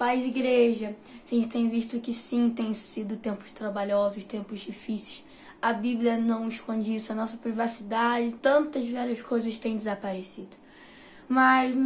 Paz, igreja. Vocês têm visto que sim, tem sido tempos trabalhosos, tempos difíceis. A Bíblia não esconde isso, a nossa privacidade, tantas várias coisas têm desaparecido. Mas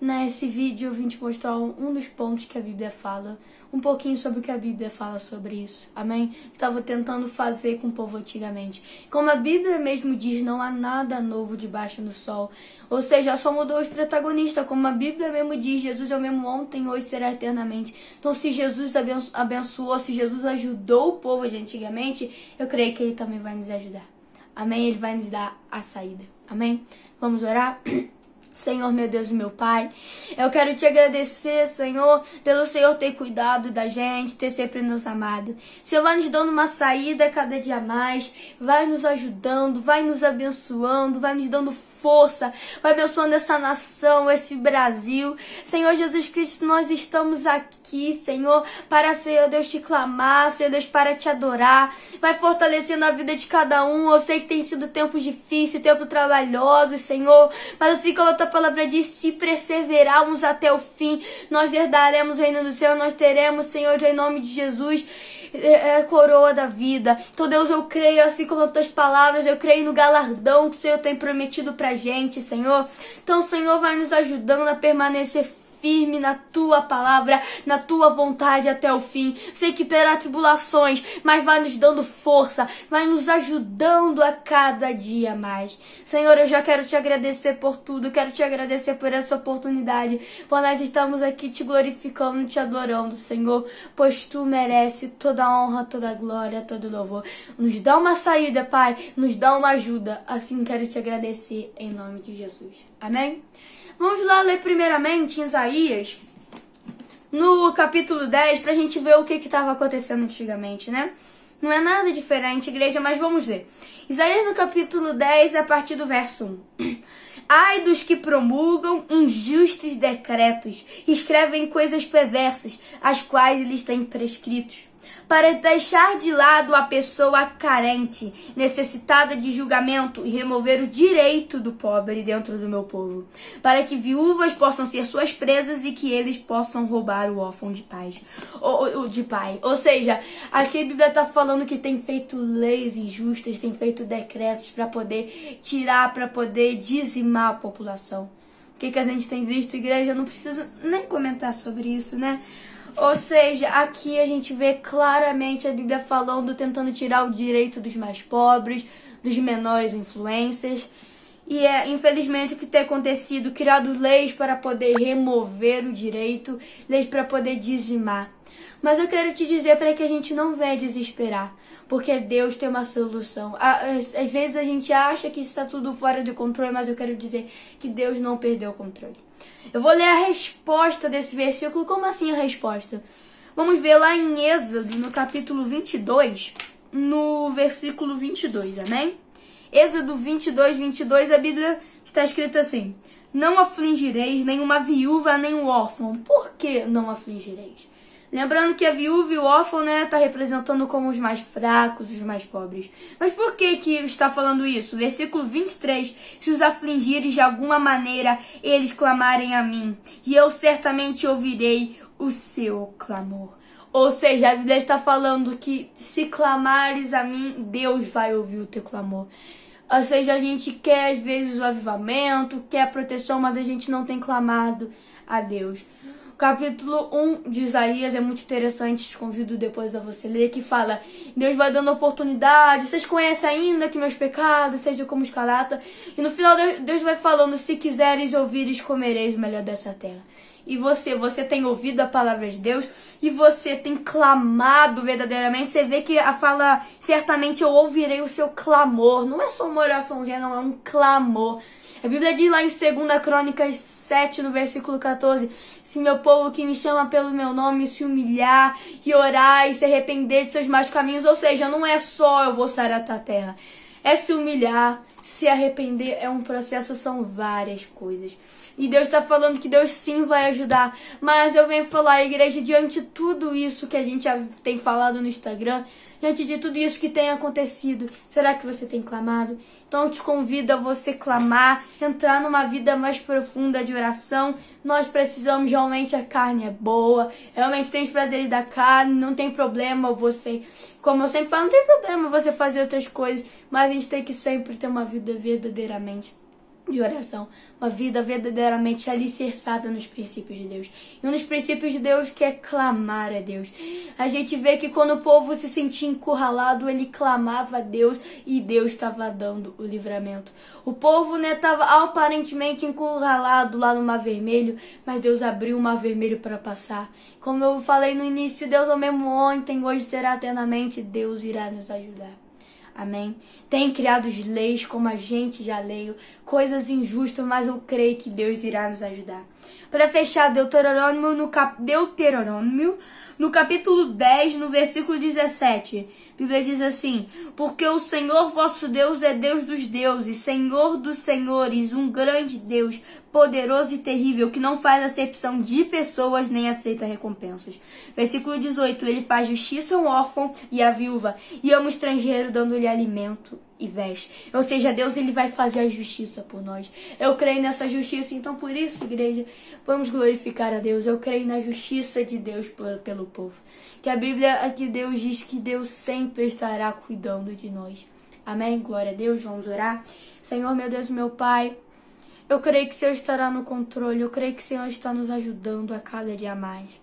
nesse vídeo eu vim te mostrar um dos pontos que a Bíblia fala, um pouquinho sobre o que a Bíblia fala sobre isso, amém? Estava tentando fazer com o povo antigamente. Como a Bíblia mesmo diz, não há nada novo debaixo do sol. Ou seja, só mudou os protagonistas, como a Bíblia mesmo diz, Jesus é o mesmo ontem, hoje será eternamente. Então, se Jesus abençoou, se Jesus ajudou o povo de antigamente, eu creio que ele também vai nos ajudar. Amém? Ele vai nos dar a saída. Amém? Vamos orar? Senhor, meu Deus e meu Pai, eu quero te agradecer, Senhor, pelo Senhor ter cuidado da gente, ter sempre nos amado. Senhor, vai nos dando uma saída cada dia mais, vai nos ajudando, vai nos abençoando, vai nos dando força, vai abençoando essa nação, esse Brasil. Senhor Jesus Cristo, nós estamos aqui, Senhor, para, Senhor Deus, te clamar, Senhor Deus, para te adorar. Vai fortalecendo a vida de cada um. Eu sei que tem sido tempos difíceis, tempos trabalhosos, Senhor, mas assim como eu tua palavra diz: se perseverarmos até o fim, nós herdaremos o reino do céu, nós teremos, Senhor, em nome de Jesus, é, a coroa da vida. Então, Deus, eu creio, assim como as tuas palavras, eu creio no galardão que o Senhor tem prometido pra gente, Senhor. Então, Senhor, vai nos ajudando a permanecer firme na tua palavra, na tua vontade até o fim. Sei que terá tribulações, mas vai nos dando força, vai nos ajudando a cada dia mais. Senhor, eu já quero te agradecer por tudo, quero te agradecer por essa oportunidade, por nós estamos aqui te glorificando, te adorando, Senhor, pois tu merece toda a honra, toda a glória, todo o louvor. Nos dá uma saída, Pai, nos dá uma ajuda. Assim quero te agradecer em nome de Jesus. Amém? Vamos lá ler primeiramente em Isaías, no capítulo 10, para a gente ver o que estava acontecendo antigamente, né? Não é nada diferente, igreja, mas vamos ver. Isaías no capítulo 10, a partir do verso 1. Ai dos que promulgam injustos decretos, escrevem coisas perversas, as quais eles têm prescritos para deixar de lado a pessoa carente, necessitada de julgamento e remover o direito do pobre dentro do meu povo, para que viúvas possam ser suas presas e que eles possam roubar o órfão de paz, ou, de pai. Ou seja, aqui a Bíblia está falando que tem feito leis injustas, tem feito decretos para poder tirar, para poder dizimar a população. O que, que a gente tem visto, igreja? Não precisa nem comentar sobre isso, né? Ou seja, aqui a gente vê claramente a Bíblia falando, tentando tirar o direito dos mais pobres, dos menores influências. E é, infelizmente, o que tem acontecido, criado leis para poder remover o direito, leis para poder dizimar. Mas eu quero te dizer para que a gente não venha desesperar, porque Deus tem uma solução. Às vezes a gente acha que está tudo fora de controle, mas eu quero dizer que Deus não perdeu o controle. Eu vou ler a resposta desse versículo. Como assim a resposta? Vamos ver lá em Êxodo, no capítulo 22, no versículo 22, amém? Êxodo 22, 22, a Bíblia está escrita assim: Não afligireis nenhuma viúva nem um órfão. Por que não afligireis? Lembrando que a viúva e o órfão, né, tá representando como os mais fracos, os mais pobres. Mas por que que está falando isso? Versículo 23, se os afligires de alguma maneira, eles clamarem a mim, e eu certamente ouvirei o seu clamor. Ou seja, a Bíblia está falando que se clamares a mim, Deus vai ouvir o teu clamor. Ou seja, a gente quer às vezes o avivamento, quer a proteção, mas a gente não tem clamado a Deus capítulo 1 de Isaías é muito interessante, te convido depois a você ler, que fala: Deus vai dando oportunidade, vocês conhecem ainda que meus pecados sejam como escalata. E no final, Deus vai falando: Se quiseres ouvires, comereis o melhor dessa terra. E você, você tem ouvido a palavra de Deus e você tem clamado verdadeiramente. Você vê que a fala, certamente eu ouvirei o seu clamor. Não é só uma oraçãozinha, não, é um clamor. A Bíblia diz lá em 2 Crônicas 7, no versículo 14: Se meu povo que me chama pelo meu nome se humilhar e orar e se arrepender de seus maus caminhos, ou seja, não é só eu vou sair a tua terra, é se humilhar, se arrepender, é um processo, são várias coisas. E Deus está falando que Deus sim vai ajudar. Mas eu venho falar, igreja, diante de tudo isso que a gente tem falado no Instagram, diante de tudo isso que tem acontecido, será que você tem clamado? Então eu te convido a você clamar, entrar numa vida mais profunda de oração. Nós precisamos realmente, a carne é boa, realmente tem os prazeres da carne, não tem problema você, como eu sempre falo, não tem problema você fazer outras coisas, mas a gente tem que sempre ter uma vida verdadeiramente de oração, uma vida verdadeiramente alicerçada nos princípios de Deus. E um dos princípios de Deus que é clamar a Deus. A gente vê que quando o povo se sentia encurralado, ele clamava a Deus e Deus estava dando o livramento. O povo estava né, aparentemente encurralado lá no Mar Vermelho, mas Deus abriu o Mar Vermelho para passar. Como eu falei no início, Deus é o mesmo ontem, hoje será eternamente, Deus irá nos ajudar. Amém? Tem criado leis como a gente já leio, coisas injustas, mas eu creio que Deus irá nos ajudar. Para fechar, Deuteronômio no, cap... Deuteronômio, no capítulo 10, no versículo 17. A Bíblia diz assim: Porque o Senhor vosso Deus é Deus dos deuses, Senhor dos senhores, um grande Deus, poderoso e terrível, que não faz acepção de pessoas nem aceita recompensas. Versículo 18: Ele faz justiça ao órfão e à viúva, e ama o estrangeiro, alimento e veste. Ou seja, Deus ele vai fazer a justiça por nós. Eu creio nessa justiça, então por isso, igreja, vamos glorificar a Deus. Eu creio na justiça de Deus pelo povo. Que a Bíblia aqui Deus diz que Deus sempre estará cuidando de nós. Amém? Glória a Deus. Vamos orar. Senhor, meu Deus, meu Pai, eu creio que o Senhor estará no controle. Eu creio que o Senhor está nos ajudando a cada dia mais.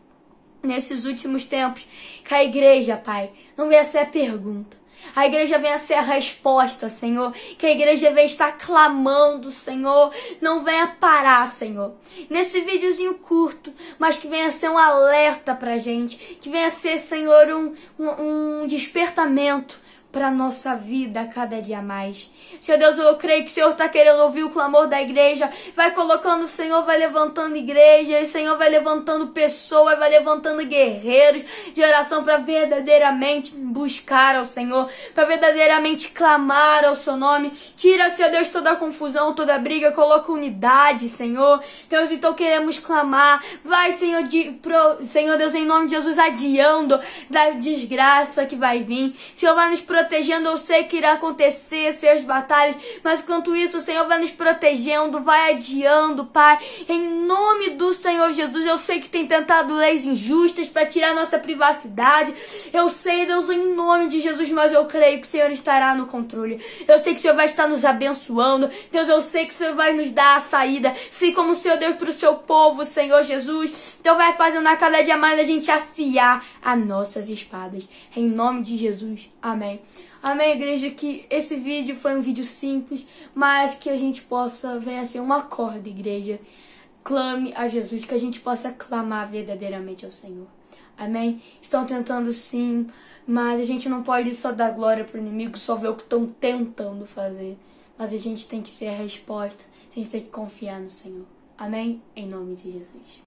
Nesses últimos tempos, que a igreja, Pai, não venha ser pergunta a igreja venha ser a resposta, Senhor. Que a igreja venha estar clamando, Senhor. Não venha parar, Senhor. Nesse videozinho curto, mas que venha ser um alerta pra gente. Que venha ser, Senhor, um, um, um despertamento para nossa vida cada dia mais. Senhor Deus, eu creio que o Senhor está querendo ouvir o clamor da igreja. Vai colocando, o Senhor vai levantando igreja, o Senhor vai levantando pessoas, vai levantando guerreiros de oração para verdadeiramente buscar ao Senhor, para verdadeiramente clamar ao seu nome. Tira, Senhor Deus, toda a confusão, toda a briga, coloca unidade, Senhor. Deus, então queremos clamar. Vai, Senhor, de, pro, Senhor Deus, em nome de Jesus, adiando da desgraça que vai vir. Senhor, vai nos proteger protegendo. Eu sei que irá acontecer seus batalhas, mas enquanto isso, o Senhor vai nos protegendo, vai adiando, Pai. Em nome do Senhor Jesus, eu sei que tem tentado leis injustas para tirar nossa privacidade. Eu sei, Deus, em nome de Jesus, mas eu creio que o Senhor estará no controle. Eu sei que o Senhor vai estar nos abençoando. Deus, eu sei que o Senhor vai nos dar a saída. Sim, como o Senhor deu para o seu povo, Senhor Jesus. Então vai fazendo a cada dia mais a gente afiar as nossas espadas. Em nome de Jesus. Amém. Amém, igreja, que esse vídeo foi um vídeo simples, mas que a gente possa ver assim uma corda, igreja. Clame a Jesus, que a gente possa clamar verdadeiramente ao Senhor. Amém? Estão tentando sim, mas a gente não pode só dar glória para o inimigo, só ver o que estão tentando fazer. Mas a gente tem que ser a resposta, a gente tem que confiar no Senhor. Amém? Em nome de Jesus.